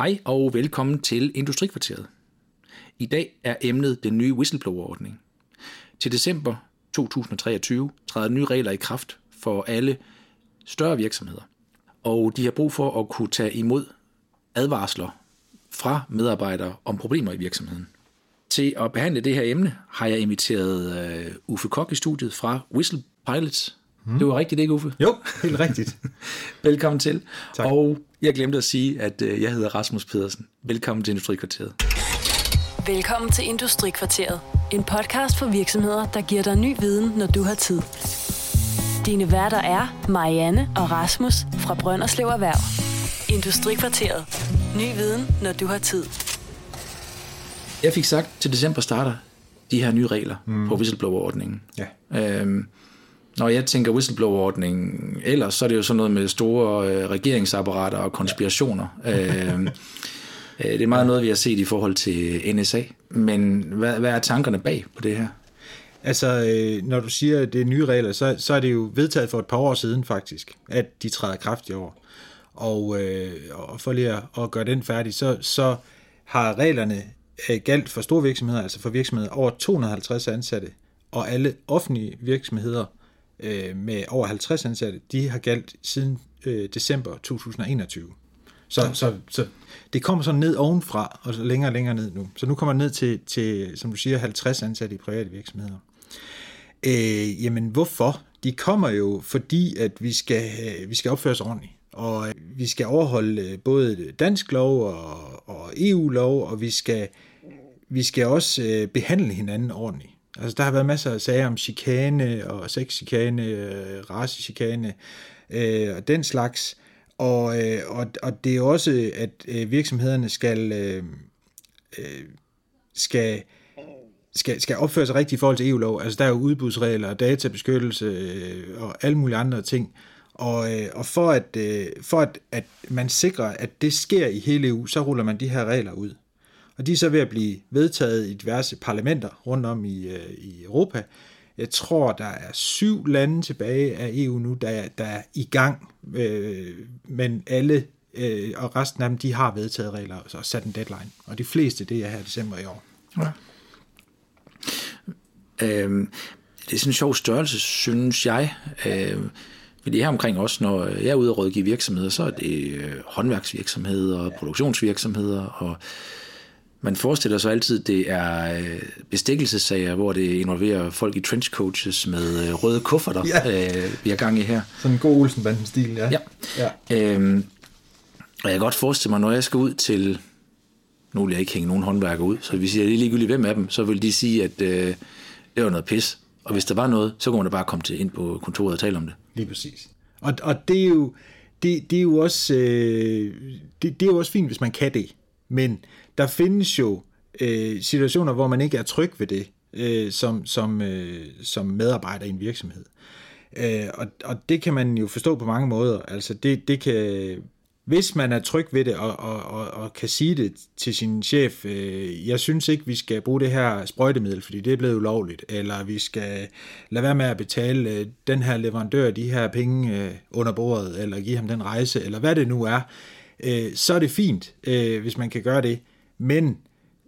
Hej og velkommen til Industrikvarteret. I dag er emnet den nye whistleblower-ordning. Til december 2023 træder nye regler i kraft for alle større virksomheder. Og de har brug for at kunne tage imod advarsler fra medarbejdere om problemer i virksomheden. Til at behandle det her emne har jeg inviteret øh, Uffe Kok i studiet fra Whistle Pilots. Hmm. Det var rigtigt, ikke Uffe? Jo, helt rigtigt. Velkommen til. Tak. Og jeg glemte at sige, at uh, jeg hedder Rasmus Pedersen. Velkommen til Industrikvarteret. Velkommen til Industrikvarteret. En podcast for virksomheder, der giver dig ny viden, når du har tid. Dine værter er Marianne og Rasmus fra Brønderslev Erhverv. Industrikvarteret. Ny viden, når du har tid. Jeg fik sagt, til december starter de her nye regler mm. på whistleblower-ordningen. Ja. Øhm, når jeg tænker whistleblower-ordningen, ellers så er det jo sådan noget med store øh, regeringsapparater og konspirationer. Ja. øhm, øh, det er meget noget, vi har set i forhold til NSA. Men hvad, hvad er tankerne bag på det her? Altså, øh, når du siger, at det er nye regler, så, så er det jo vedtaget for et par år siden faktisk, at de træder kraft i år. Og, øh, og for lige at, at gøre den færdig, så, så har reglerne øh, galt for store virksomheder, altså for virksomheder over 250 ansatte, og alle offentlige virksomheder øh, med over 50 ansatte, de har galt siden øh, december 2021. Så, ja. så, så det kommer sådan ned ovenfra, og så længere og længere ned nu. Så nu kommer det ned til, til som du siger, 50 ansatte i private virksomheder. Øh, jamen, hvorfor? De kommer jo, fordi at vi skal, vi skal opføre os ordentligt. Og vi skal overholde både dansk lov og, og EU-lov, og vi skal, vi skal også øh, behandle hinanden ordentligt. Altså, der har været masser af sager om chikane og sexchikane, øh, racechikane øh, og den slags. Og, øh, og, og det er også, at øh, virksomhederne skal, øh, øh skal, skal, skal opføre sig rigtigt i forhold til EU-lov. Altså, der er jo udbudsregler, databeskyttelse øh, og alle mulige andre ting. Og, øh, og for, at, øh, for at, at man sikrer, at det sker i hele EU, så ruller man de her regler ud. Og de er så ved at blive vedtaget i diverse parlamenter rundt om i, øh, i Europa. Jeg tror, der er syv lande tilbage af EU nu, der, der er i gang, øh, men alle øh, og resten af dem, de har vedtaget regler og sat en deadline. Og de fleste, det er her i december i år. Ja. Øhm, det er sådan en sjov størrelse, synes jeg. Øhm, fordi her omkring også, når jeg er ude og rådgive virksomheder, så er det øh, håndværksvirksomheder og produktionsvirksomheder, og man forestiller sig altid, det er øh, bestikkelsessager, hvor det involverer folk i trenchcoaches med øh, røde kufferter, ja. øh, vi har gang i her. Sådan en god Olsenbanden-stil, ja. Ja. ja. Øhm, og jeg kan godt forestille mig, når jeg skal ud til, nu vil jeg ikke hænge nogen håndværker ud, så hvis jeg er ligegyldigt hvem af dem, så vil de sige, at øh, det var noget pis. Og hvis der var noget, så kunne man da bare komme til ind på kontoret og tale om det. Lige præcis. Og, og det er jo, det, det er jo også, øh, det, det er jo også fint, hvis man kan det. Men der findes jo øh, situationer, hvor man ikke er tryg ved det, øh, som, som, øh, som medarbejder i en virksomhed. Øh, og, og det kan man jo forstå på mange måder. Altså det, det kan, hvis man er tryg ved det og, og, og, og kan sige det til sin chef, øh, jeg synes ikke, vi skal bruge det her sprøjtemiddel, fordi det er blevet ulovligt, eller vi skal lade være med at betale øh, den her leverandør de her penge øh, under bordet, eller give ham den rejse, eller hvad det nu er, øh, så er det fint, øh, hvis man kan gøre det. Men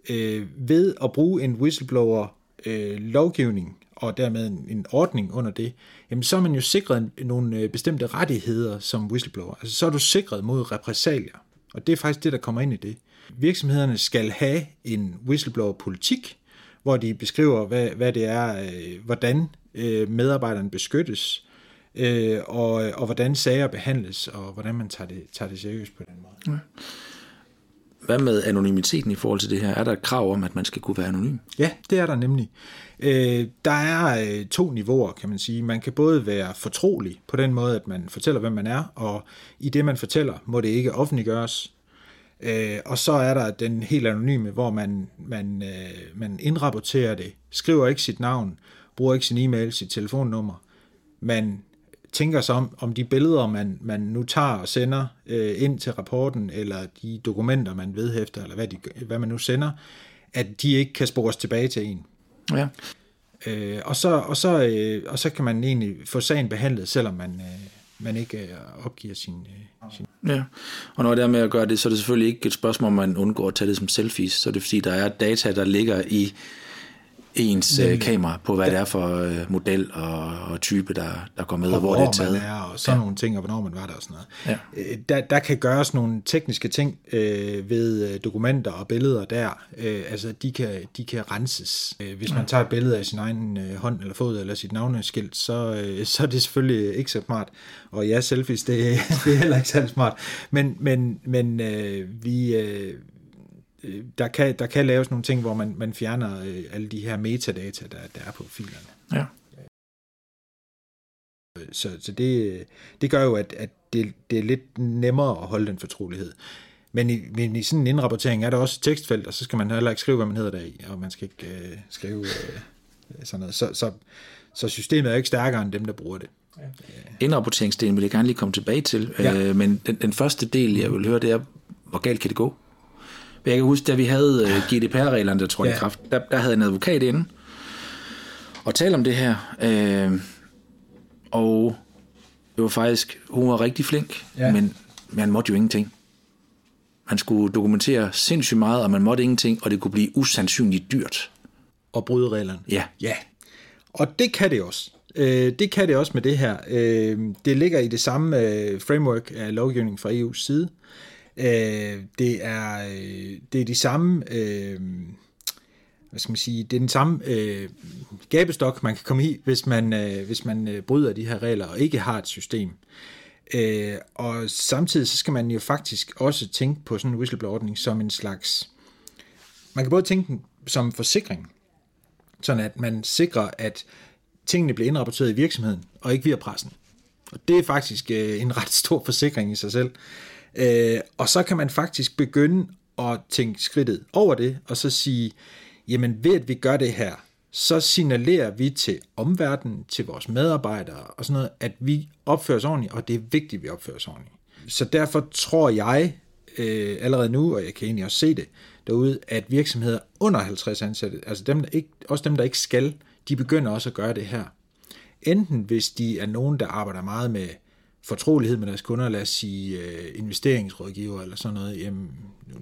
øh, ved at bruge en whistleblower øh, lovgivning og dermed en, en ordning under det, jamen så er man jo sikret nogle øh, bestemte rettigheder som whistleblower. Altså så er du sikret mod repressalier. Og det er faktisk det, der kommer ind i det. Virksomhederne skal have en whistleblower-politik, hvor de beskriver, hvad, hvad det er, øh, hvordan øh, medarbejderne beskyttes, øh, og, og hvordan sager behandles, og hvordan man tager det, tager det seriøst på den måde. Ja. Hvad med anonymiteten i forhold til det her? Er der et krav om, at man skal kunne være anonym? Ja, det er der nemlig. Øh, der er øh, to niveauer, kan man sige. Man kan både være fortrolig på den måde, at man fortæller, hvem man er, og i det, man fortæller, må det ikke offentliggøres. Øh, og så er der den helt anonyme, hvor man, man, øh, man indrapporterer det, skriver ikke sit navn, bruger ikke sin e-mail, sit telefonnummer. Man tænker sig om, om de billeder, man, man nu tager og sender øh, ind til rapporten, eller de dokumenter, man vedhæfter, eller hvad, de, hvad man nu sender, at de ikke kan spores tilbage til en. Ja. Øh, og, så, og, så, øh, og så kan man egentlig få sagen behandlet, selvom man, øh, man ikke øh, opgiver sin, øh, sin... Ja, og når det er med at gøre det, så er det selvfølgelig ikke et spørgsmål, om man undgår at tage det som selfies, så er det fordi, der er data, der ligger i ens øh, kamera på, hvad det er for øh, model og, og type, der, der går med, og, og hvor det er taget. Man er, og sådan ja. nogle ting, og hvornår man var der og sådan noget. Ja. Øh, der, der kan gøres nogle tekniske ting øh, ved øh, dokumenter og billeder der. Øh, altså, de kan, de kan renses. Øh, hvis man tager et billede af sin egen øh, hånd eller fod eller sit navneskilt, så, øh, så er det selvfølgelig ikke så smart. Og ja, selfies, det, det er heller ikke særlig smart. Men, men, men øh, vi... Øh, Øh, der kan, der kan laves nogle ting, hvor man, man fjerner øh, alle de her metadata, der, der er på filerne. Ja. Så, så det, det gør jo, at, at det, det er lidt nemmere at holde den fortrolighed. Men i, men i sådan en indrapportering er der også tekstfelt, og så skal man heller ikke skrive, hvad man hedder der i, og man skal ikke øh, skrive øh, sådan noget. Så, så, så systemet er ikke stærkere end dem, der bruger det. Ja. Indrapporteringsdelen vil jeg gerne lige komme tilbage til, ja. øh, men den, den første del, jeg vil høre, det er, hvor galt kan det gå? Jeg kan huske, da vi havde øh, GDPR-reglerne, der trådte ja. i kraft, der, der havde en advokat inde og tale om det her. Øh, og det var faktisk, hun var rigtig flink, ja. men man måtte jo ingenting. Man skulle dokumentere sindssygt meget, og man måtte ingenting, og det kunne blive usandsynligt dyrt. Og bryde reglerne. Ja. Ja. Og det kan det også. Øh, det kan det også med det her. Øh, det ligger i det samme øh, framework af lovgivning fra EU's side. Øh, det, er, øh, det er de samme... Øh, hvad skal man sige, det er den samme øh, gabestok, man kan komme i, hvis man, øh, hvis man øh, bryder de her regler og ikke har et system. Øh, og samtidig så skal man jo faktisk også tænke på sådan en whistleblower-ordning som en slags... Man kan både tænke den som forsikring, sådan at man sikrer, at tingene bliver indrapporteret i virksomheden, og ikke via pressen. Og det er faktisk øh, en ret stor forsikring i sig selv. Øh, Øh, og så kan man faktisk begynde at tænke skridtet over det, og så sige, jamen ved at vi gør det her, så signalerer vi til omverdenen, til vores medarbejdere og sådan noget, at vi opfører os ordentligt, og det er vigtigt, at vi opfører os ordentligt. Så derfor tror jeg øh, allerede nu, og jeg kan egentlig også se det derude, at virksomheder under 50 ansatte, altså dem, der ikke, også dem, der ikke skal, de begynder også at gøre det her. Enten hvis de er nogen, der arbejder meget med fortrolighed med deres kunder, lad os sige øh, investeringsrådgiver eller sådan noget, jamen,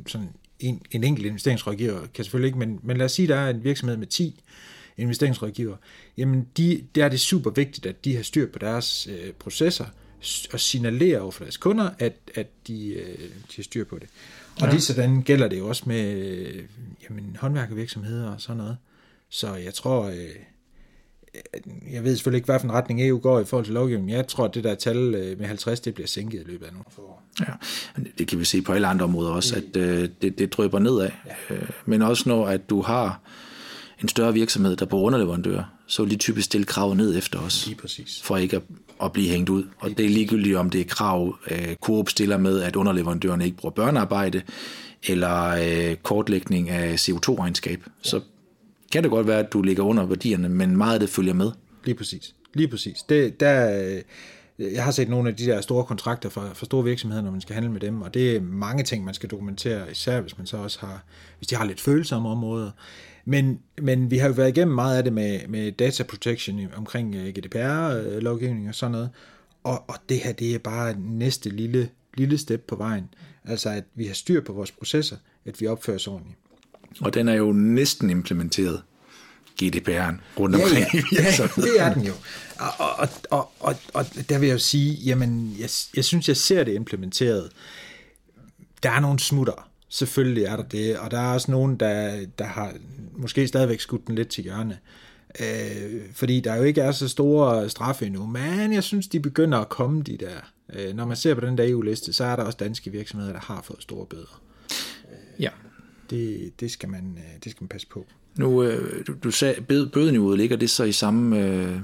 sådan en, en enkelt investeringsrådgiver kan selvfølgelig ikke, men, men lad os sige, der er en virksomhed med 10 investeringsrådgiver, jamen de, der er det super vigtigt, at de har styr på deres øh, processer, og signalerer over for deres kunder, at, at de, øh, de har styr på det. Og ja. lige sådan gælder det jo også med øh, jamen, håndværkervirksomheder og sådan noget. Så jeg tror, øh, jeg ved selvfølgelig ikke, hvad for en retning EU går i forhold til lovgivningen. Jeg tror, at det der tal øh, med 50, det bliver sænket i løbet af nogle år. Ja, det kan vi se på alle andre områder også, at øh, det, det drøber nedad. Ja. Øh, men også når, at du har en større virksomhed, der bruger underleverandører, så vil de typisk stille krav ned efter os. Lige præcis. For ikke at, at blive hængt ud. Og det er ligegyldigt, om det er krav, øh, Coop stiller med, at underleverandørerne ikke bruger børnearbejde, eller øh, kortlægning af CO2-regnskab. Ja. Så kan det godt være, at du ligger under værdierne, men meget af det følger med. Lige præcis. Lige præcis. Det, der, øh, jeg har set nogle af de der store kontrakter for, for store virksomheder, når man skal handle med dem, og det er mange ting, man skal dokumentere, især hvis man så også har, hvis de har lidt følsomme områder. Men, men vi har jo været igennem meget af det med, med data protection omkring øh, GDPR-lovgivning og sådan noget, og, og det her, det er bare næste lille, lille step på vejen. Altså, at vi har styr på vores processer, at vi opfører os ordentligt. Og den er jo næsten implementeret. GDPR'en rundt ja, omkring. Ja, ja, det er den jo. Og, og, og, og, og der vil jeg jo sige, jamen, jeg, jeg synes, jeg ser det implementeret. Der er nogle smutter. Selvfølgelig er der det, og der er også nogen, der, der har måske stadigvæk skudt den lidt til hjørne. Øh, fordi der jo ikke er så store straffe endnu, men jeg synes, de begynder at komme, de der. Øh, når man ser på den der EU-liste, så er der også danske virksomheder, der har fået store bøder. Det, det, skal man, øh, det skal man passe på. Nu, øh, du, du sagde, bødeniveauet ligger det så i samme øh,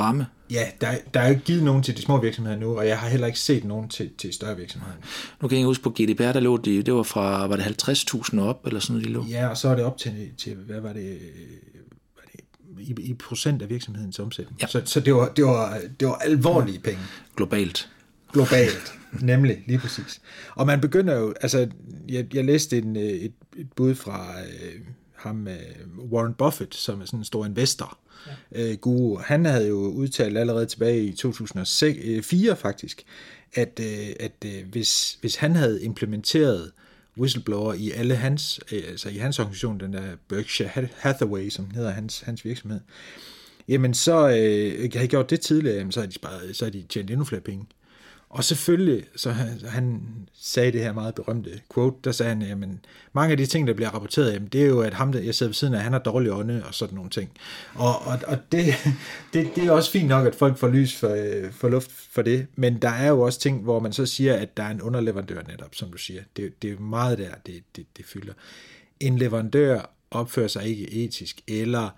ramme? Ja, der, der er ikke givet nogen til de små virksomheder nu, og jeg har heller ikke set nogen til, til større virksomheder. Nu kan jeg huske på GDPR, der lå det, det var fra, var det 50.000 op, eller sådan noget, de lå? Ja, og så er det op til, til hvad var det, var det i, i procent af virksomhedens omsætning. Ja. Så, så det, var, det, var, det var alvorlige penge. Globalt. Globalt, nemlig, lige præcis. Og man begynder jo, altså, jeg, jeg læste en, øh, et, et bud fra øh, ham uh, Warren Buffett, som er sådan en stor investor, ja. uh, guru, han havde jo udtalt allerede tilbage i 2004 faktisk, at, uh, at uh, hvis, hvis han havde implementeret whistleblower i alle hans, uh, altså i hans organisation, den der Berkshire Hathaway, som hedder hans, hans virksomhed, jamen så øh, havde gjort det tidligere, jamen, så har de sparet, så har de tjent endnu flere penge. Og selvfølgelig, så han, han sagde det her meget berømte quote, der sagde han, jamen, mange af de ting, der bliver rapporteret, jamen, det er jo, at ham, der jeg sidder ved siden af, han har dårlig ånde og sådan nogle ting. Og, og, og det, det, det, er også fint nok, at folk får lys for, øh, for luft for det, men der er jo også ting, hvor man så siger, at der er en underleverandør netop, som du siger. Det, det er meget der, det, det, det fylder. En leverandør opfører sig ikke etisk, eller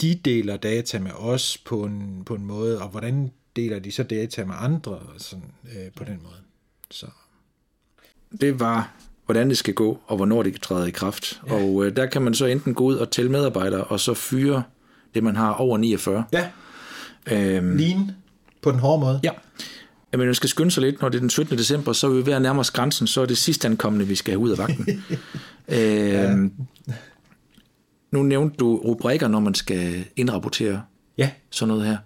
de deler data med os på en, på en måde, og hvordan deler de så data med andre sådan, øh, på den måde. Så. Det var, hvordan det skal gå, og hvornår det kan træde i kraft. Ja. Og øh, der kan man så enten gå ud og tælle medarbejdere, og så fyre det, man har over 49. Ja. Øhm, Lean på den hårde måde. Ja. Men man skal skynde sig lidt, når det er den 17. december, så er vi ved at nærme os grænsen, så er det sidste ankommende, vi skal have ud af vagten. øhm, ja. Nu nævnte du rubrikker, når man skal indrapportere ja. sådan noget her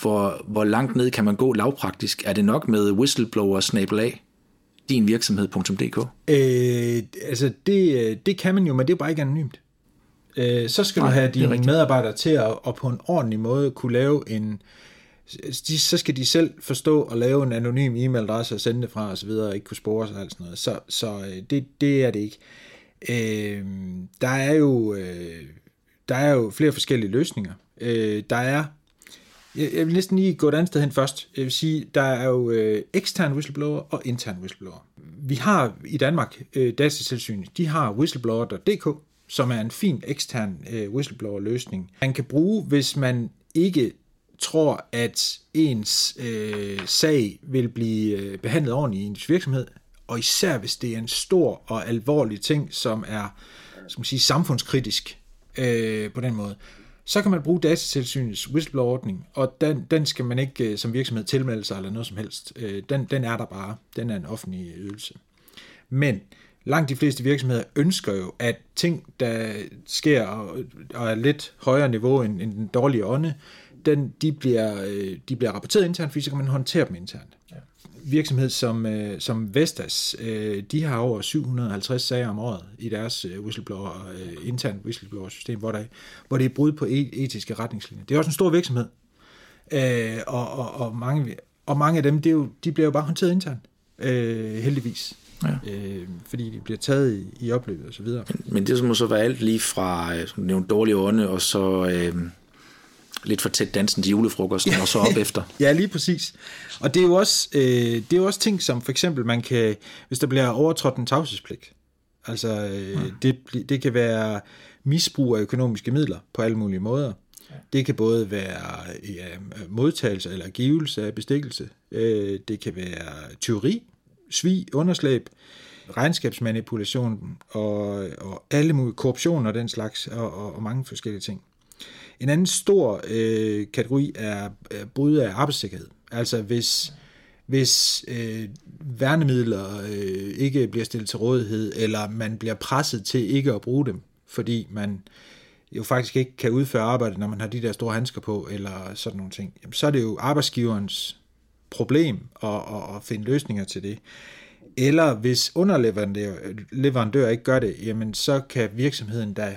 hvor, hvor langt ned kan man gå lavpraktisk? Er det nok med whistleblower af dinvirksomhed.dk? Øh, altså det, det kan man jo, men det er bare ikke anonymt. Øh, så skal Nej, du have dine medarbejdere til at, at på en ordentlig måde kunne lave en, de, så skal de selv forstå og lave en anonym e-mailadresse og sende det fra og så videre, og ikke kunne spore sig og alt sådan noget. Så, så øh, det, det er det ikke. Øh, der er jo øh, der er jo flere forskellige løsninger. Øh, der er jeg, jeg vil næsten lige gå et andet sted hen først. Jeg vil sige, der er jo øh, ekstern whistleblower og intern whistleblower. Vi har i Danmark øh, datatilsynet, de har whistleblower.dk, som er en fin ekstern øh, whistleblower-løsning. Man kan bruge, hvis man ikke tror, at ens øh, sag vil blive øh, behandlet ordentligt i ens virksomhed, og især hvis det er en stor og alvorlig ting, som er skal man sige, samfundskritisk øh, på den måde, så kan man bruge datatilsynets whistleblower-ordning, og den, den skal man ikke øh, som virksomhed tilmelde sig eller noget som helst. Øh, den, den er der bare. Den er en offentlig ydelse. Men langt de fleste virksomheder ønsker jo, at ting, der sker og, og er lidt højere niveau end, end den dårlige ånde, den, de, bliver, øh, de bliver rapporteret internt, fordi så kan man håndtere dem internt virksomhed som, øh, som Vestas, øh, de har over 750 sager om året i deres øh, whistleblower, øh, intern whistleblower-system, hvor, der, hvor det er brud på etiske retningslinjer. Det er også en stor virksomhed, øh, og, og, og, mange, og mange af dem, det er jo, de bliver jo bare håndteret internt, øh, heldigvis. Ja. Øh, fordi de bliver taget i, i opløbet og så videre. Men, men det må så være alt lige fra øh, nævnt, dårlige ånde, og så... Øh lidt for tæt dansen til julefrokosten, og så op efter. Ja, lige præcis. Og det er jo også, øh, det er jo også ting, som for eksempel man kan, hvis der bliver overtrådt en tavshedspligt, altså øh, mm. det, det kan være misbrug af økonomiske midler på alle mulige måder. Det kan både være ja, modtagelse eller givelse af bestikkelse. Øh, det kan være teori, svig, underslæb, regnskabsmanipulation og, og alle mulige korruption og den slags, og, og, og mange forskellige ting. En anden stor øh, kategori er øh, brud af arbejdssikkerhed. Altså hvis, hvis øh, værnemidler øh, ikke bliver stillet til rådighed, eller man bliver presset til ikke at bruge dem, fordi man jo faktisk ikke kan udføre arbejdet, når man har de der store handsker på, eller sådan nogle ting, jamen, så er det jo arbejdsgiverens problem at, at, at finde løsninger til det. Eller hvis underleverandør ikke gør det, jamen så kan virksomheden da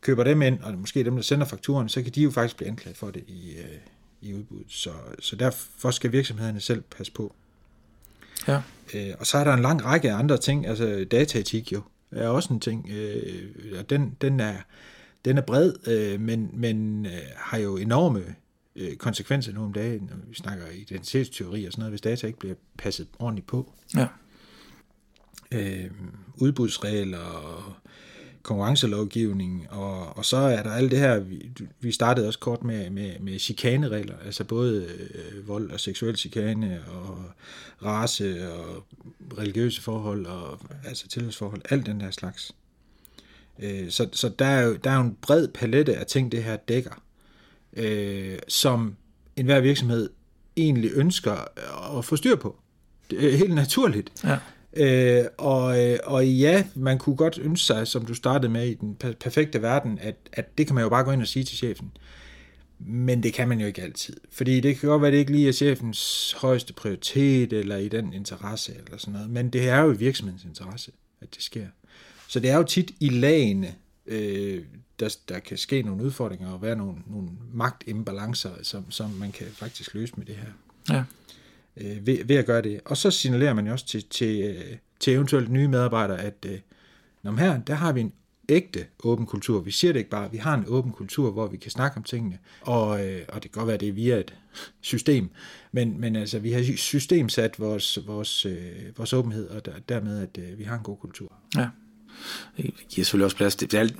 køber dem ind, og måske dem, der sender fakturen, så kan de jo faktisk blive anklaget for det i, øh, i udbuddet. Så, så derfor skal virksomhederne selv passe på. Ja. Øh, og så er der en lang række andre ting, altså dataetik jo, er også en ting, øh, og den, den, er, den er bred, øh, men, men øh, har jo enorme øh, konsekvenser nu om dagen, når vi snakker identitetsteori og sådan noget, hvis data ikke bliver passet ordentligt på. Ja. Øh, udbudsregler og konkurrencelovgivning, og, og så er der alt det her, vi, vi startede også kort med, med, med chikaneregler, altså både øh, vold og seksuel chikane, og race og religiøse forhold, og altså tilhørsforhold, alt den der slags. Øh, så så der, er jo, der er jo en bred palette af ting, det her dækker, øh, som enhver virksomhed egentlig ønsker at få styr på. Det er helt naturligt. Ja. Øh, og, øh, og ja, man kunne godt ønske sig, som du startede med i den perfekte verden, at, at det kan man jo bare gå ind og sige til chefen. Men det kan man jo ikke altid. Fordi det kan godt være, at det ikke lige er chefens højeste prioritet, eller i den interesse, eller sådan noget. Men det er jo i virksomhedens interesse, at det sker. Så det er jo tit i lagene, øh, der, der kan ske nogle udfordringer, og være nogle, nogle magtimbalancer, som, som man kan faktisk løse med det her Ja øh, ved, ved at gøre det. Og så signalerer man jo også til, til, øh, til eventuelt nye medarbejdere, at øh, når her, der har vi en ægte åben kultur. Vi siger det ikke bare, vi har en åben kultur, hvor vi kan snakke om tingene, og, øh, og det kan godt være, at det er via et system, men, men altså, vi har systemsat vores, vores, øh, vores åbenhed, og der, dermed, at øh, vi har en god kultur. Ja. Det giver selvfølgelig også plads. Det er alt,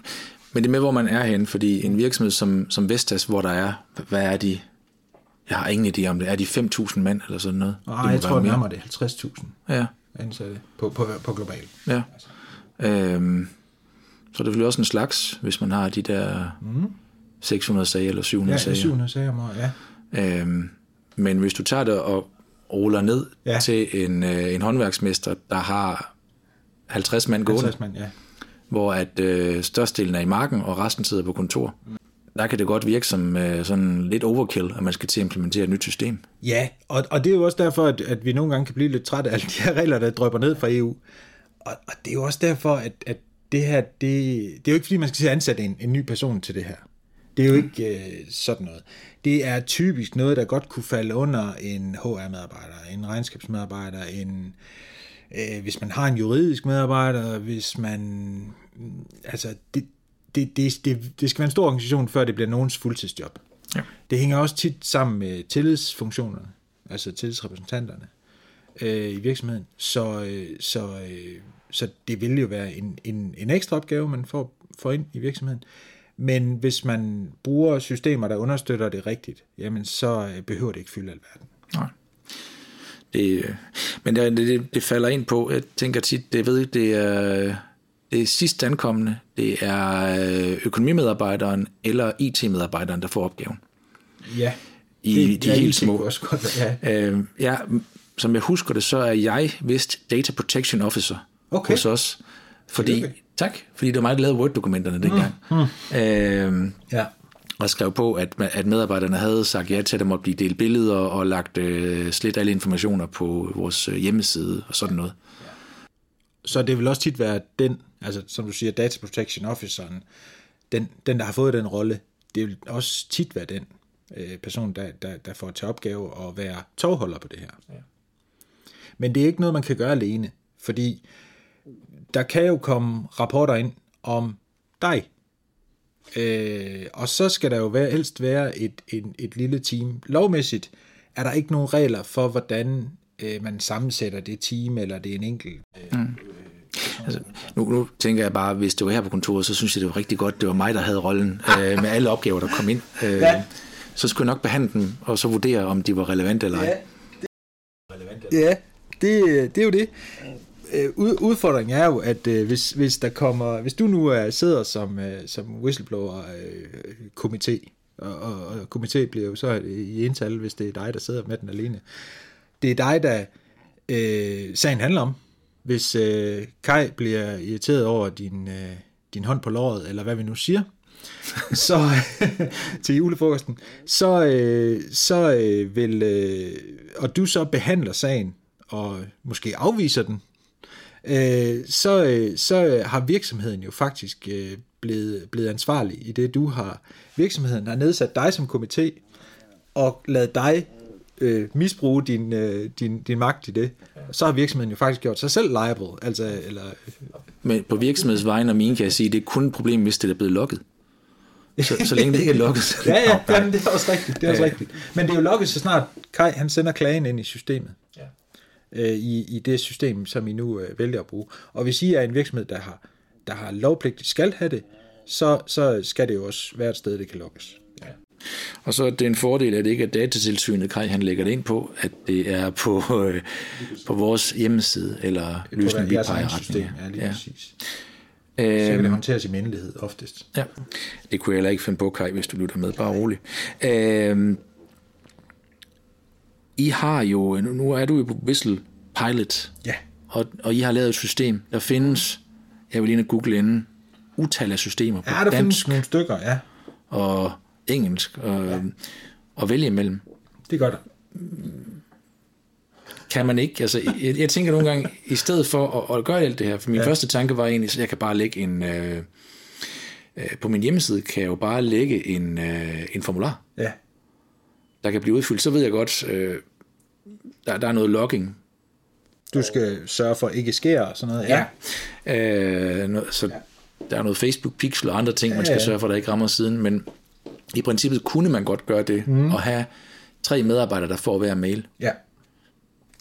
men det er med, hvor man er henne, fordi en virksomhed som, som Vestas, hvor der er, hvad er de? Jeg har ingen idé om det. Er de 5.000 mand eller sådan noget? Må jeg tror, mere. nærmere det er 50.000 Ja, ansatte på, på, på global. ja. Øhm, så det vel også en slags, hvis man har de der 600 sager eller 700 Ja, sager. 700 sager om ja. Øhm, men hvis du tager det og ruller ned Ja. ja. til en, øh, en håndværksmester, der har 50 mand gående, 50 mand, ja. hvor at øh, størstedelen er i marken, og resten sidder på kontor. Der kan det godt virke som øh, sådan lidt overkill, at man skal til at implementere et nyt system. Ja, og, og det er jo også derfor, at, at vi nogle gange kan blive lidt trætte af alle de her regler, der drøber ned fra EU. Og, og det er jo også derfor, at, at det her, det, det er jo ikke fordi, man skal til at ansætte en, en ny person til det her. Det er jo ikke øh, sådan noget. Det er typisk noget, der godt kunne falde under en HR-medarbejder, en regnskabsmedarbejder, en, øh, hvis man har en juridisk medarbejder, hvis man... mm, Altså, det, det, det, det, det skal være en stor organisation, før det bliver nogens fuldtidsjob. Ja. Det hænger også tit sammen med tillidsfunktionerne, altså tillidsrepræsentanterne øh, i virksomheden. Så, øh, så, øh, så det vil jo være en, en, en ekstra opgave, man får, får ind i virksomheden. Men hvis man bruger systemer, der understøtter det rigtigt, jamen så øh, behøver det ikke fylde alverden. Nej. Det, øh, men det, det, det falder ind på, jeg tænker tit, det ved det er, det er sidst ankommende, det er øh, økonomimedarbejderen eller IT-medarbejderen, der får opgaven. Ja, I det, de ja, helt små. Også godt, ja. Øh, ja, som jeg husker det, så er jeg vist Data Protection Officer Okay. hos os. Fordi, Tillykke. tak, fordi det var mig, der lavede Word-dokumenterne dengang. Mm. Øh, ja. og skrev på, at, at medarbejderne havde sagt ja til, at der måtte blive delt billeder og lagt øh, slet alle informationer på vores øh, hjemmeside og sådan noget. Så det vil også tit være den, altså som du siger, Data Protection Officeren, den, den der har fået den rolle, det vil også tit være den øh, person, der, der, der får til opgave at være tovholder på det her. Ja. Men det er ikke noget, man kan gøre alene, fordi der kan jo komme rapporter ind om dig. Øh, og så skal der jo være, helst være et, et, et lille team. Lovmæssigt er der ikke nogen regler for, hvordan øh, man sammensætter det team, eller det er en enkelt Altså, nu, nu tænker jeg bare, hvis det var her på kontoret, så synes jeg, det var rigtig godt, det var mig, der havde rollen øh, med alle opgaver, der kom ind. Øh, Ja. Så skulle jeg nok behandle dem, og så vurdere, om de var relevante eller ej. Ja, det, det er jo det. Øh, ud- Udfordringen er jo, at øh, hvis, hvis der kommer, hvis du nu er, sidder som, øh, som whistleblower-komité, og, og, og komité bliver jo så i ental, hvis det er dig, der sidder med den alene. Det er dig, der øh, sagen handler om. Hvis øh, Kai bliver irriteret over din, øh, din hånd på låret, eller hvad vi nu siger, så til julefrokosten, så, øh, så øh, vil, øh, og du så behandler sagen, og måske afviser den, øh, så, øh, så har virksomheden jo faktisk øh, blevet, blevet ansvarlig i det, du har. Virksomheden har nedsat dig som komité, og ladet dig øh, misbruge din, øh, din, din magt i det. Så har virksomheden jo faktisk gjort sig selv liable, altså, eller, Men på virksomhedsvejen og mine kan jeg sige, det er kun et problem, hvis det er blevet lukket. Så, så længe det ikke er lukket. så- Ja, ja, jamen, det er også rigtigt. Det er også rigtigt. Men det er jo lukket, så snart Kai han sender klagen ind i systemet. Ja. Øh, i, I det system, som I nu øh, vælger at bruge. Og hvis I er en virksomhed, der har, der har lovpligtigt skal have det, så, så skal det jo også være et sted, det kan lukkes. Ja. Og så er det en fordel, at det ikke er datatilsynet, Kai, han lægger det ind på, at det er på, øh, på vores hjemmeside, eller løsning, vi peger retning. Ja, lige Ja. præcis. Så kan det Øhm, håndteres i mindelighed oftest. ja, det kunne jeg heller ikke finde på, Kai, hvis du lytter med. Bare rolig. Øhm, I har jo, nu- nu er du jo på Whistle Pilot, Ja. og, og I har lavet et system. Der findes, jeg vil lige google inden, utal af systemer på Ja, der dansk findes nogle stykker, ja. og engelsk og, ja. og vælge imellem. Det gør der. Kan man ikke, altså jeg, jeg tænker nogle gange, i stedet for at, at gøre alt det her, for min ja. første tanke var egentlig, at jeg kan bare lægge en, øh, øh, på min hjemmeside kan jeg jo bare lægge en, øh, en formular, Ja. der kan blive udfyldt. Så ved jeg godt, øh, der, der er noget logging. Du skal sørge for, at ikke sker og sådan noget. Ja. Øh, no- så ja. der er noget Facebook pixel og andre ting, man skal Ja, ja. sørge for, der ikke rammer siden, men i princippet kunne man godt gøre det, mm. og have tre medarbejdere, der får hver mail. Ja.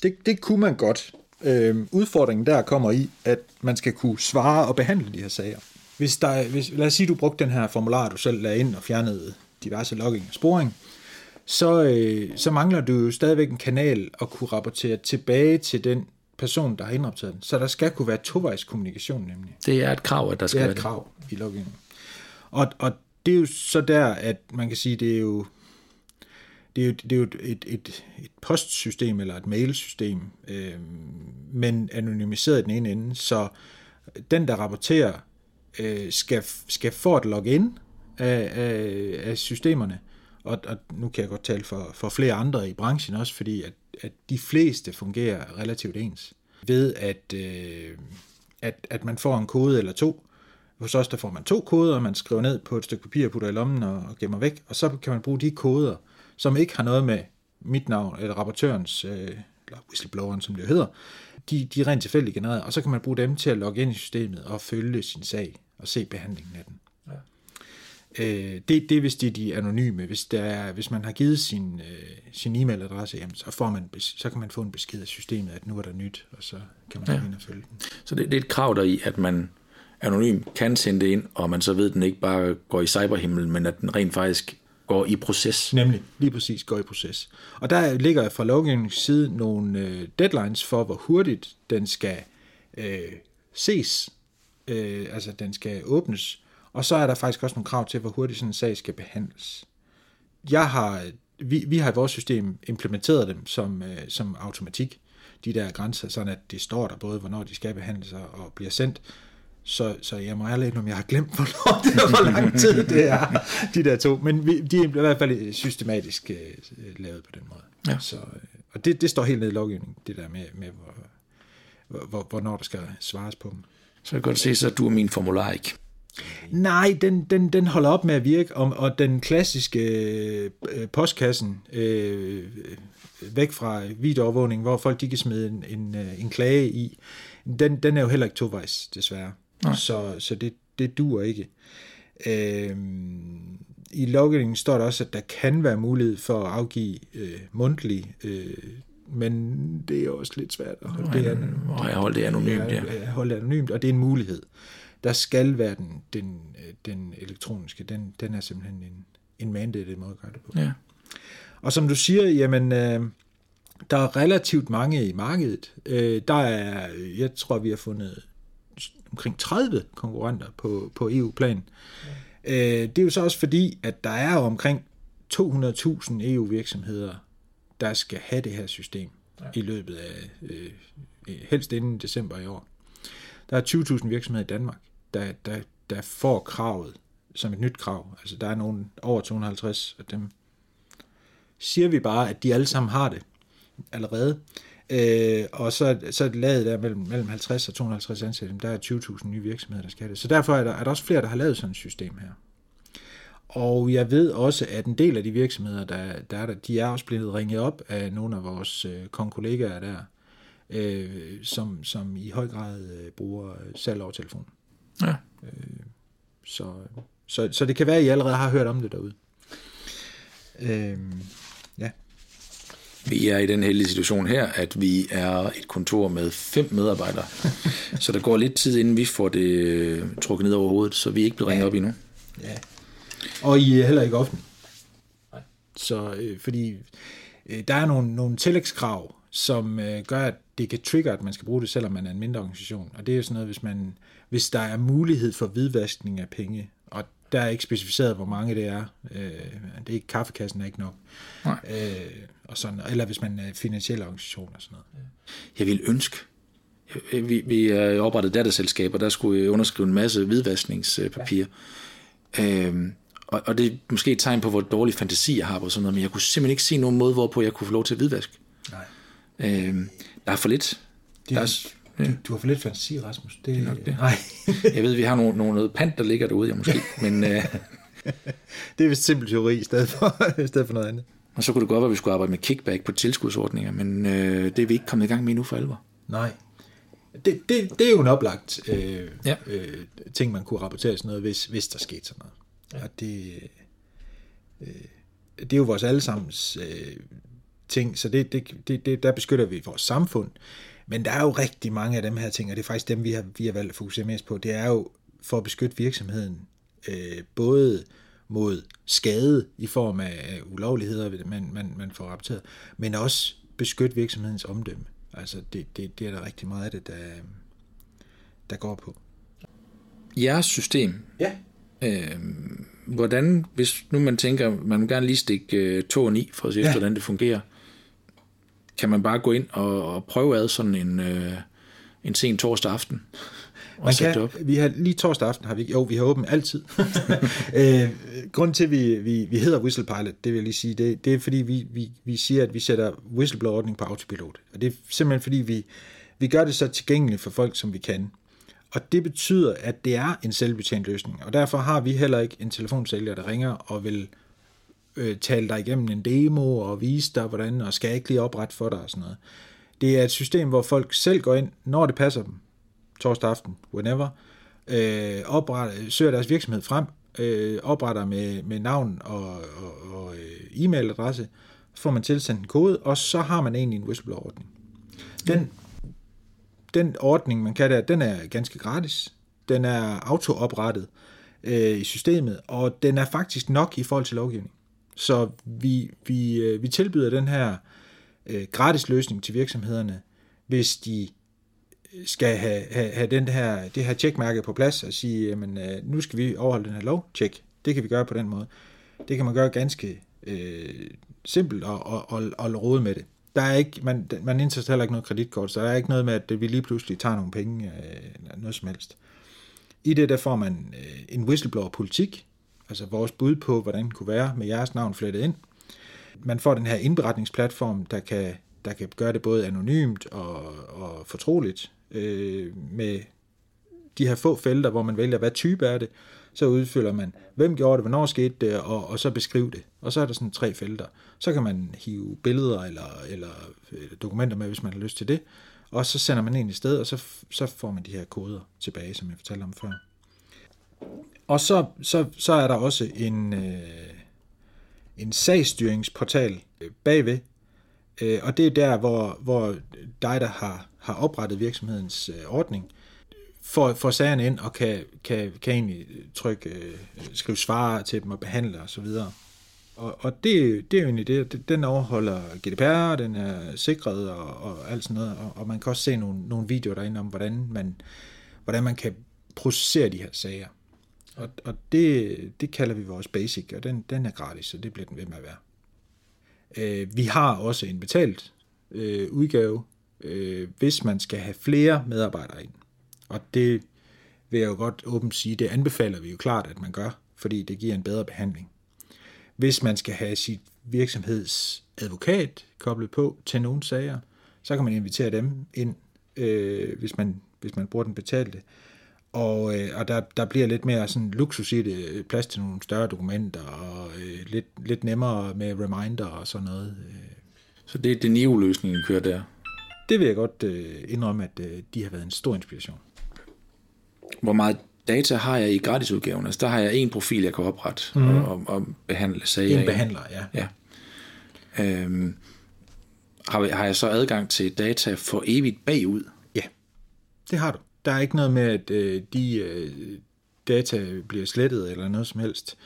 Det, det kunne man godt. Øhm, udfordringen der kommer i, at man skal kunne svare og behandle de her sager. Hvis der, er- hvis, lad os sige, du brugte den her formular, du selv lagde ind og fjernede diverse logging og sporing, så, øh, så mangler du jo stadigvæk en kanal at kunne rapportere tilbage til den person, der har indrapporteret den. Så der skal kunne være tovejs kommunikation nemlig. Det er et krav, at der skal Det er være et krav i lovgivningen. Og, og det er jo så der, at man kan sige, det er jo, det er jo, det er jo et, et, et postsystem eller et mailsystem, øh, men anonymiseret i den ene ende, så den, der rapporterer, øh, skal, skal få et login af, af, af systemerne, og, og nu kan jeg godt tale for, for flere andre i branchen også, fordi at, at de fleste fungerer relativt ens, ved at, øh, at, at man får en kode eller to, hos os der får man to koder, man skriver ned på et stykke papir, putter i lommen og, og gemmer væk, og så kan man bruge de koder, som ikke har noget med mit navn, eller rapportørens, øh, eller whistlebloweren, som det hedder, de, de er rent tilfældigt genereret, og så kan man bruge dem til at logge ind i systemet og følge sin sag og se behandlingen af den. Øh, det, det er hvis det er de anonyme. Hvis, der er, hvis man har givet sin, øh, sin e-mailadresse, jamen, så, får man, så kan man få en besked af systemet, at nu er der nyt, og så kan man ja. ind og følge den. Så det, det er et krav der i, at man anonym kan sende det ind, og man så ved, at den ikke bare går i cyberhimlen, men at den rent faktisk går i proces. Nemlig, lige præcis går i proces. Og der ligger fra lovgivningens side nogle øh, deadlines for, hvor hurtigt den skal øh, ses, øh, altså den skal åbnes, og så er der faktisk også nogle krav til, hvor hurtigt sådan en sag skal behandles. Jeg har, vi, vi har i vores system implementeret dem som, øh, som automatik, de der grænser, sådan at det står der både, hvornår de skal behandles og, og bliver sendt. Så, så jeg må ærligt om jeg har glemt, hvornår det er, hvor lang tid det er, de der to. Men vi, de er i hvert fald systematisk øh, lavet på den måde. Ja. Så, øh, og det, det står helt ned i lovgivningen, det der med, med hvor, hvor, hvor, hvornår der skal svares på dem. Så kan godt se, så du er min formular ikke. Nej, den, den, den holder op med at virke, og, og den klassiske øh, postkassen øh, væk fra videoovervågning, hvor folk de kan smide en, en, øh, en klage i, den, den er jo heller ikke tovejs, desværre. Nej. Så, så det, det duer ikke. Øh, I lovgivningen står der også, at der kan være mulighed for at afgive øh, mundtlig, øh, men det er også lidt svært at holde det, an- Og jeg holdt det anonymt, ja. ja. holde det anonymt, og det er en mulighed. Der skal være den, den, øh, den elektroniske, den, den er simpelthen en, en mandated måde at gøre det på. ja. Og som du siger, jamen, øh, der er relativt mange i markedet. Øh, der er, jeg tror, vi har fundet omkring 30 konkurrenter på, på EU-plan. Øh, det er jo så også fordi, at der er omkring 200.000 EU-virksomheder, der skal have det her system ja. i løbet af, øh, helst inden december i år. Der er 20.000 virksomheder i Danmark, der, der, der får kravet som et nyt krav. Altså der er nogen over 250 af dem. Siger vi bare, at de alle sammen har det allerede, øh, og så, så er det lavet der mellem, mellem 50 og 250 ansatte, der er 20.000 nye virksomheder, der skal det. Så derfor er der, er der også flere, der har lavet sådan et system her. Og jeg ved også, at en del af de virksomheder, der, der er der, de er også blevet ringet op af nogle af vores øh, konkollegaer der, øh, som, som i høj grad øh, bruger øh, salg over telefon. ja. Så, så, så det kan være, at I allerede har hørt om det derude. Øh. Vi er i den heldige situation her, at vi er et kontor med fem medarbejdere. så der går lidt tid, inden vi får det øh, trukket ned over hovedet, så vi er ikke blevet ringet op endnu. Ja. Og I er heller ikke offentlig. Så øh, fordi øh, der er nogle, nogle tillægskrav, som øh, gør, at det kan trigge, at man skal bruge det, selvom man er en mindre organisation. Og det er jo sådan noget, hvis, man, hvis der er mulighed for hvidvaskning af penge, og der er ikke specificeret, hvor mange det er. Øh, det er ikke, kaffekassen er ikke nok. Nej. Øh, og sådan, eller hvis man er finansiel organisation og sådan noget. Jeg vil ønske, øh, vi, vi er oprettet datterselskaber, der skulle jeg underskrive en masse hvidvaskningspapir. Ja. Øhm, og, og det er måske et tegn på, hvor dårlig fantasi jeg har på sådan noget, men jeg kunne simpelthen ikke se nogen måde, hvorpå jeg kunne få lov til at hvidvaske. Nej. Øhm, der er for lidt. Det, Der er, du, du har for lidt fantasi, Rasmus. Det, nok det. Nej, jeg ved, vi har nogle, nogle noget pant, der ligger derude, ja, måske, men øh, det er vist simpel teori i stedet for, i stedet for noget andet. og så kunne det godt være, at vi skulle arbejde med kickback på tilskudsordninger, men øh, det er vi ikke kommet i gang med endnu for alvor. Nej. Det, det, det er jo en oplagt øh, Ja. øh, ting, man kunne rapportere sådan noget, hvis, hvis der skete sådan noget. Ja. Og det, øh, det er jo vores allesammens øh, ting, så det, det, det, det, der beskytter vi vores samfund. Men der er jo rigtig mange af dem her ting, og det er faktisk dem, vi har, vi har valgt at fokusere mest på. Det er jo for at beskytte virksomheden, øh, både mod skade i form af ulovligheder, man, man, man får rapporteret, men også beskytte virksomhedens omdømme. Altså, det, det, det er der rigtig meget af det, der, der går på. Jeres system, Ja. øh, hvordan, hvis nu man tænker, man vil gerne lige stikke øh, tåen i, for at se, Ja. hvordan det fungerer, kan man bare gå ind og, og prøve ad sådan en, øh, en sen torsdag aften, og Man kan, op? vi har lige torsdag aften har vi jo vi har åbent altid. øh, grunden til at vi, vi, vi hedder Whistlepilot, det vil jeg lige sige, det, det er fordi vi, vi, vi siger at vi sætter whistleblower-ordning på autopilot. Og det er simpelthen fordi vi vi gør det så tilgængeligt for folk som vi kan. Og det betyder at det er en selvbetjent løsning. Og derfor har vi heller ikke en telefonsælger der ringer og vil øh, tale dig igennem en demo og vise dig hvordan og skal jeg ikke lige oprette for dig og sådan noget. Det er et system hvor folk selv går ind når det passer dem torsdag aften, whenever, øh, opretter, søger deres virksomhed frem, øh, opretter med, med navn og, og, og øh, e-mailadresse, får man tilsendt en kode, og så har man egentlig en whistleblower-ordning. Den, den ordning, man kan der, den er ganske gratis. Den er autooprettet øh, i systemet, og den er faktisk nok i forhold til lovgivning. Så vi, vi, øh, vi tilbyder den her øh, gratis løsning til virksomhederne, hvis de øh, skal have, have, have den her, det her tjekmærke på plads og sige, jamen, øh, nu skal vi overholde den her lov. Tjek. Det kan vi gøre på den måde. Det kan man gøre ganske øh, simpelt og, og, og, og rode med det. Der er ikke, man, man indtager heller ikke noget kreditkort, så der er ikke noget med, at vi lige pludselig tager nogle penge, øh, noget som helst. I det der får man øh, en whistleblower-politik, altså vores bud på, hvordan den kunne være med jeres navn flettet ind. Man får den her indberetningsplatform, der kan, der kan gøre det både anonymt og, og fortroligt, øh, med de her få felter, hvor man vælger, hvad type er det, så udfylder man, hvem gjorde det, hvornår skete det, og, og så beskriv det. Og så er der sådan tre felter. Så kan man hive billeder eller, eller øh, dokumenter med, hvis man har lyst til det, og så sender man en i sted, og så, så får man de her koder tilbage, som jeg fortalte om før. Og så, så, så er der også en, øh, en sagsstyringsportal øh, bagved, øh, og det er der, hvor, hvor dig, der har, har oprettet virksomhedens øh, ordning, får, får sagerne ind og kan, kan, kan egentlig trykke, øh, skrive svar til dem og behandle osv. Og, og det, det er jo egentlig det, den overholder GDPR, den er sikret og, og alt sådan noget, og, og man kan også se nogle, nogle videoer derinde om, hvordan man, hvordan man kan processere de her sager. Og, og det, det kalder vi vores basic, og den, den er gratis, så det bliver den ved med at være. Øh, vi har også en betalt øh, udgave, øh, hvis man skal have flere medarbejdere ind. Og det vil jeg jo godt åbent sige, det anbefaler vi jo klart, at man gør, fordi det giver en bedre behandling. Hvis man skal have sit virksomhedsadvokat koblet på til nogle sager, så kan man invitere dem ind, øh, hvis, man, hvis man bruger den betalte. Og, øh, og der, der bliver lidt mere sådan luksus i det, øh, plads til nogle større dokumenter, og øh, lidt, lidt nemmere med reminder og sådan noget. Øh, Så det er den nye løsning, vi kører der. Det vil jeg godt øh, indrømme, at øh, de har været en stor inspiration. Hvor meget data har jeg i gratisudgaven? Altså, der har jeg en profil, jeg kan oprette mm. og, og, og behandle sager. En behandler, ja. Ja. Øhm, har, har jeg så adgang til data for evigt bagud? Ja, det har du. Der er ikke noget med, at øh, de øh, data bliver slettet eller noget som helst.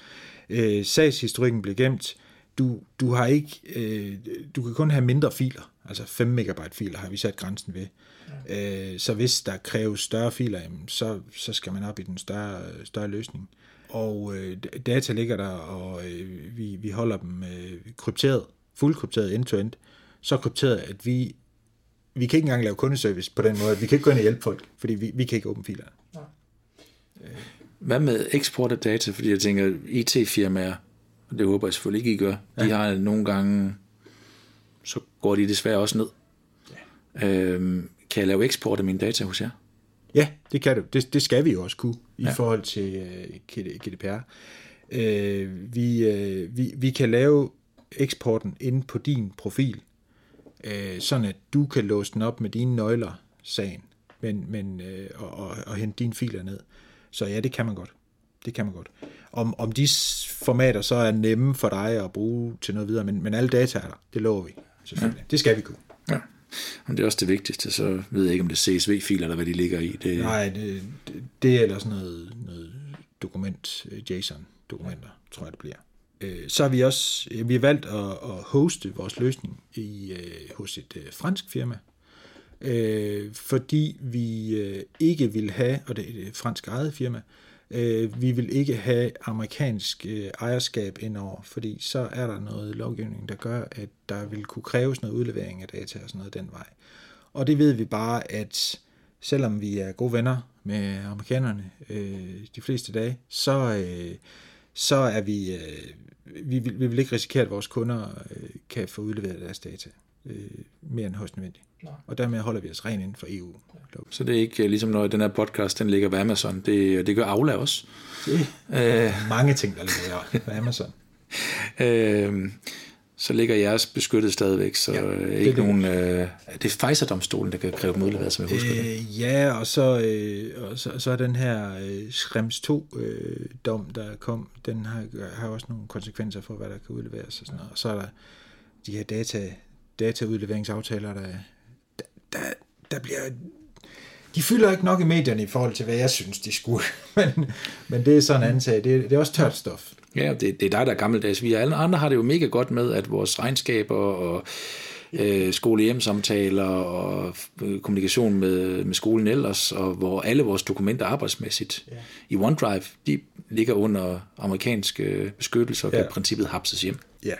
Øh, sagshistorikken bliver gemt. Du, du har ikke, øh, du kan kun have mindre filer, altså 5 megabyte filer har vi sat grænsen ved. Ja. Øh, så hvis der kræves større filer, jamen, så, så skal man op i den større, større løsning. Og øh, data ligger der, og øh, vi, vi holder dem øh, krypteret, fuldkrypteret end-to-end, så krypteret, at vi vi kan ikke engang lave kundeservice på den måde. Vi kan ikke gå ind og hjælpe folk, fordi vi, vi kan ikke åbne filer. Hvad med eksport af data? Fordi jeg tænker, IT-firmaer, og det håber jeg selvfølgelig ikke, I gør, de har nogle gange, så går de desværre også ned. Ja. Øhm, kan jeg lave eksport af mine data hos jer? Ja, det kan du. Det, det skal vi jo også kunne i ja. forhold til uh, GDPR. Uh, vi, uh, vi, vi kan lave eksporten inde på din profil, uh, sådan at du kan låse den op med dine nøgler, sagen, men, men, uh, og, og, og hente dine filer ned. Så ja, det kan man godt. Det kan man godt. Om, om de formater så er nemme for dig at bruge til noget videre, men, men alle data er der. Det lover vi, selvfølgelig. Ja. Det skal vi kunne. Ja. Men det er også det vigtigste, så ved jeg ikke, om det er CSV-filer, eller hvad de ligger i. Det... Nej, det, det, det er ellers sådan noget, noget dokument, JSON-dokumenter, tror jeg, det bliver. Øh, så har vi også øh, vi har valgt at, at hoste vores løsning i, øh, hos et øh, fransk firma, øh, fordi vi øh, ikke vil have, og det er et fransk eget firma, vi vil ikke have amerikansk ejerskab indover, fordi så er der noget lovgivning, der gør, at der vil kunne kræves noget udlevering af data og sådan noget den vej. Og det ved vi bare, at selvom vi er gode venner med amerikanerne de fleste dage, så, så er vi, vi, vil, vi vil ikke risikere, at vores kunder kan få udleveret deres data mere end højst nødvendigt. Og dermed holder vi os ren inden for EU. Så det er ikke ligesom når den her podcast den ligger ved Amazon. Det, det gør Aula også. Det er øh. mange ting, der ligger ved Amazon. øh, så ligger jeres beskyttet stadigvæk, så ja, det ikke det, nogen... Øh, det er Pfizer-domstolen, der kan kræve dem udleveret, som jeg husker øh, det. Ja, og så, øh, og så, så er den her øh, Schrems 2-dom, øh, der kom, den har, har også nogle konsekvenser for, hvad der kan udleveres og sådan noget. Og så er der de her data, dataudleveringsaftaler, der, der, der bliver... De fylder ikke nok i medierne i forhold til, hvad jeg synes, de skulle. men, men det er sådan en anden sag. Det, det er også tørt stof. Ja, det, det er dig, der er gammeldags. Vi alle andre har det jo mega godt med, at vores regnskaber og øh, skole-hjem-samtaler og øh, kommunikation med, med skolen ellers, og hvor alle vores dokumenter arbejdsmæssigt ja. i OneDrive, de ligger under amerikansk øh, beskyttelse og ja. kan i princippet hapses hjem. Ja,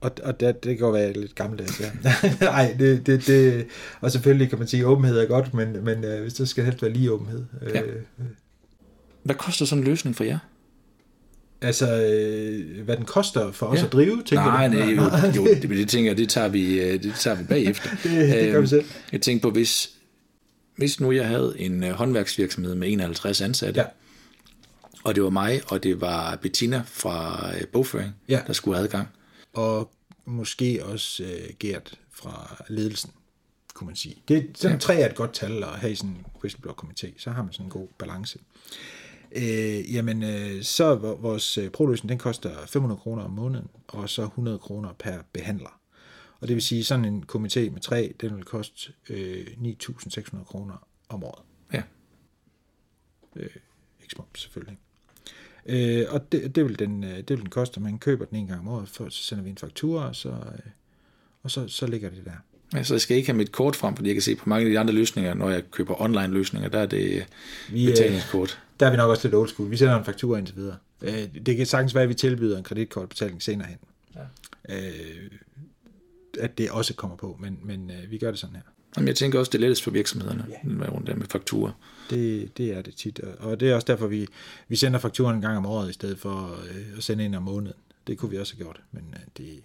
og, og det, det kan jo være lidt gammeldags, ja. Nej, det, det, det, og selvfølgelig kan man sige, at åbenhed er godt, men, men øh, hvis det skal helst være lige åbenhed. Ja. Øh, hvad koster sådan en løsning for jer? Altså, øh, hvad den koster for os ja. at drive, tænker nej, du? Nej, jo, jo det, det tænker det tager vi, øh, det tager vi bagefter. det, det gør vi øhm, selv. Jeg tænker på, hvis, hvis nu jeg havde en uh, håndværksvirksomhed med 51 ansatte, ja. og det var mig, og det var Bettina fra bogføring, ja. der skulle have adgang, og måske også øh, Gert fra ledelsen, kunne man sige. Det, sådan ja. tre er et godt tal at have i sådan en whistleblower-komité, så har man sådan en god balance. Øh, jamen, øh, så vores øh, proløsning, den koster 500 kroner om måneden, og så 100 kroner per behandler. Og det vil sige, sådan en komité med tre, den vil koste øh, 9.600 kroner om året. Ja. Øh, selvfølgelig. Øh, og det, det, vil den, øh, det vil den koste, man køber den en gang om året, for, så sender vi en faktura, og så, øh, og så, så ligger det der. Ja, så jeg skal ikke have mit kort frem, fordi jeg kan se på mange af de andre løsninger, når jeg køber online løsninger, der er det vi, øh, betalingskort. Der er vi nok også lidt old school. Vi sender en faktura indtil videre. Det kan sagtens være, at vi tilbyder en kreditkortbetaling senere hen. Ja. At det også kommer på, men, men vi gør det sådan her. Jamen, jeg tænker også, det er lettest for virksomhederne, med rundt der med fakturer. Det, det er det tit, og det er også derfor, vi, vi sender fakturen en gang om året, i stedet for øh, at sende en om måneden. Det kunne vi også have gjort, men øh, det,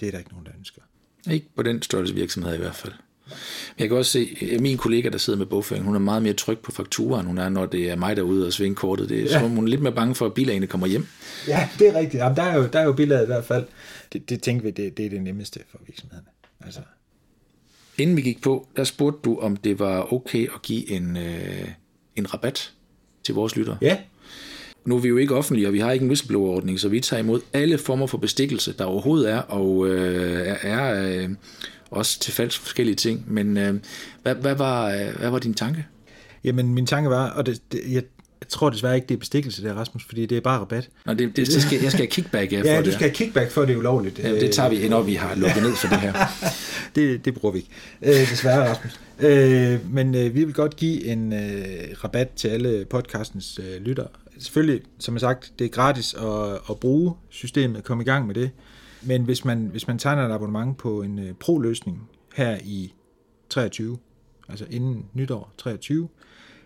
det er der ikke nogen, der ønsker. Ikke på den størrelse virksomhed i hvert fald. Jeg kan også se, at min kollega, der sidder med bogføring, hun er meget mere tryg på fakturer, end hun er, når det er mig derude og svinge kortet. Det er, ja. så hun er lidt mere bange for, at bilagene kommer hjem. Ja, det er rigtigt. Jamen, der, er jo, der er jo billeder i hvert fald. Det, det tænker vi, det, det er det nemmeste for virksomhederne. Altså, Inden vi gik på, der spurgte du, om det var okay at give en, øh, en rabat til vores lyttere. Ja. Nu er vi jo ikke offentlige, og vi har ikke en whistleblower-ordning, så vi tager imod alle former for bestikkelse, der overhovedet er, og øh, er øh, også til falsk forskellige ting. Men øh, hvad, hvad, var, øh, hvad var din tanke? Jamen, min tanke var, og det, det, jeg jeg tror desværre ikke, det er bestikkelse der, Rasmus, fordi det er bare rabat. Nå, det, det, det skal, jeg skal have kickback ja, for ja, du skal have kickback, for det er ulovligt. Ja, det tager vi, når vi har lukket ned for det her. det, det bruger vi ikke. Øh, desværre, Rasmus. Øh, men øh, vi vil godt give en øh, rabat til alle podcastens øh, lyttere. Selvfølgelig, som jeg sagt, det er gratis at, at bruge systemet, komme i gang med det. Men hvis man, hvis man tegner et abonnement på en øh, pro-løsning her i 23, altså inden nytår 23,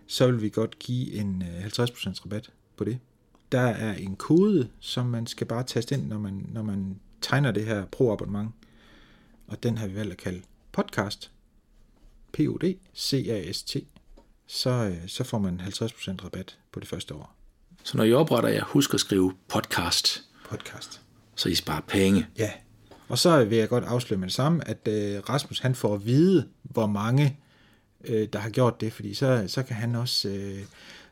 så vil vi godt give en øh, 50% rabat på det. Der er en kode, som man skal bare taste ind, når man, når man tegner det her pro-abonnement. Og den har vi valgt at kalde podcast. P-O-D-C-A-S-T. Så, øh, så får man 50% rabat på det første år. Så når I opretter jer, husk at skrive podcast, Podcast. Så I sparer penge. Ja. Og så vil jeg godt afsløre med det samme, at øh, Rasmus han får at vide, hvor mange øh, der har gjort det, fordi så, så kan han også, øh,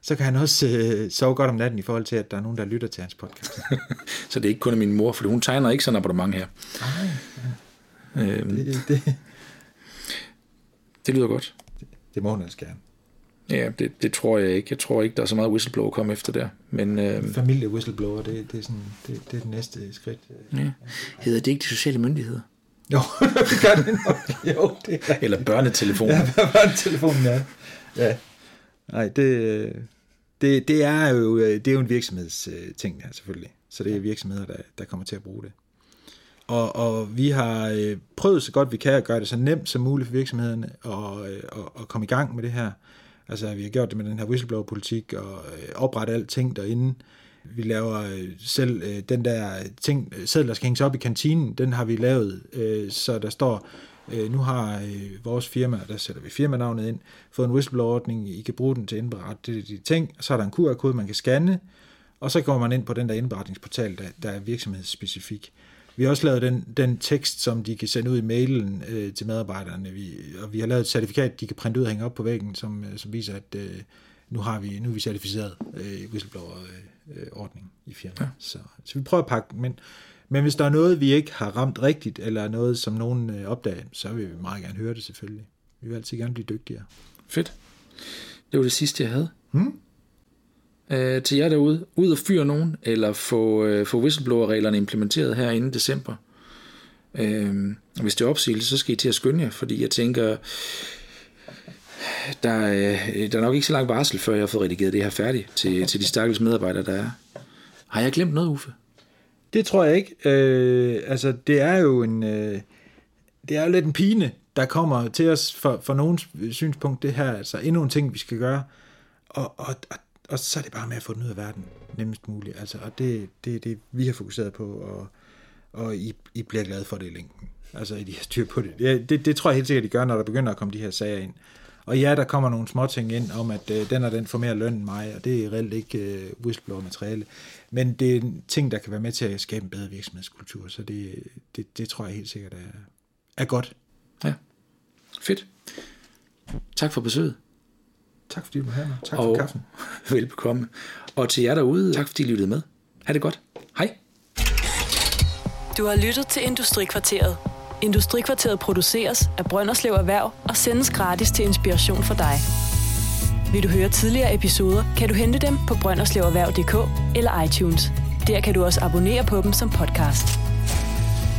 så kan han også øh, sove godt om natten i forhold til, at der er nogen, der lytter til hans podcast. Så det er ikke kun min mor, for hun tegner ikke sådan et abonnement her. Nej, Øhm, det, det, det lyder godt. det må hun også gerne. Ja, det, det tror jeg ikke. Jeg tror ikke, der er så meget whistleblower at komme efter der. Men øh, Familie whistleblower, det, det, er sådan, det, det er det næste skridt. ja. hedder det ikke de sociale myndigheder? Jo, det gør det nok. Jo, det er Eller børnetelefoner? Ja, hvad var telefonen er. Ja. Nej, det, det, det er jo det er jo en virksomhedsting her selvfølgelig. Så det er virksomheder, der, der kommer til at bruge det. Og, og vi har øh, prøvet så godt vi kan at gøre det så nemt som muligt for virksomhederne og, øh, og, og komme i gang med det her. Altså vi har gjort det med den her whistleblower-politik og øh, oprette alting derinde. Vi laver øh, selv øh, den der ting, øh, sædler, der skal hænges op i kantinen, den har vi lavet, øh, så der står, øh, nu har øh, vores firma, der sætter vi firmanavnet ind, fået en whistleblower-ordning, I kan bruge den til at indberette de, de ting, så er der en QR-kode, man kan scanne, og så går man ind på den der indberetningsportal, der, der er virksomhedsspecifik. Vi har også lavet den, den tekst, som de kan sende ud i mailen øh, til medarbejderne, vi, og vi har lavet et certifikat, de kan printe ud og hænge op på væggen, som, øh, som viser, at øh, nu, har vi, nu er vi certificeret øh, whistleblower-ordning i firmaet. Ja. Så, så vi prøver at pakke, men, men hvis der er noget, vi ikke har ramt rigtigt, eller noget, som nogen øh, opdager, så vil vi meget gerne høre det selvfølgelig. Vi vil altid gerne blive dygtigere. Fedt. Det var det sidste, jeg havde. Hmm? Øh, til jer derude, ud og fyre nogen, eller få, øh, få whistleblower-reglerne implementeret her inden december. Øh, hvis det er opsigelse, så skal I til at skynde jer, fordi jeg tænker, der, øh, der er nok ikke så lang varsel, før jeg har fået redigeret det her færdigt til, til de stakkels medarbejdere, der er. Har jeg glemt noget, Uffe? Det tror jeg ikke. Øh, altså, det er jo en... Øh, det er jo lidt en pine, der kommer til os for, for nogens synspunkt, det her. Altså, endnu en ting, vi skal gøre. Og, og, og, og så er det bare med at få den ud af verden nemmest muligt. Altså, og det det, det, vi har fokuseret på, og, og I, I bliver glade for det i længden. Altså, I har styr på det. Ja, det. Det tror jeg helt sikkert, I gør, når der begynder at komme de her sager ind. Og ja, der kommer nogle små ting ind om, at øh, den og den får mere løn end mig, og det er reelt ikke øh, whistleblower-materiale. Men det er en ting, der kan være med til at skabe en bedre virksomhedskultur, så det, det, det tror jeg helt sikkert er, er godt. Ja. Fedt. Tak for besøget. Tak fordi du var her. Tak og for kaffen. velbekomme. Og til jer derude, tak fordi I lyttede med. Ha' det godt. Hej. Du har lyttet til Industrikvarteret. Industrikvarteret produceres af Brønderslev Erhverv og sendes gratis til inspiration for dig. Vil du høre tidligere episoder, kan du hente dem på brønderslevererhverv.dk eller iTunes. Der kan du også abonnere på dem som podcast.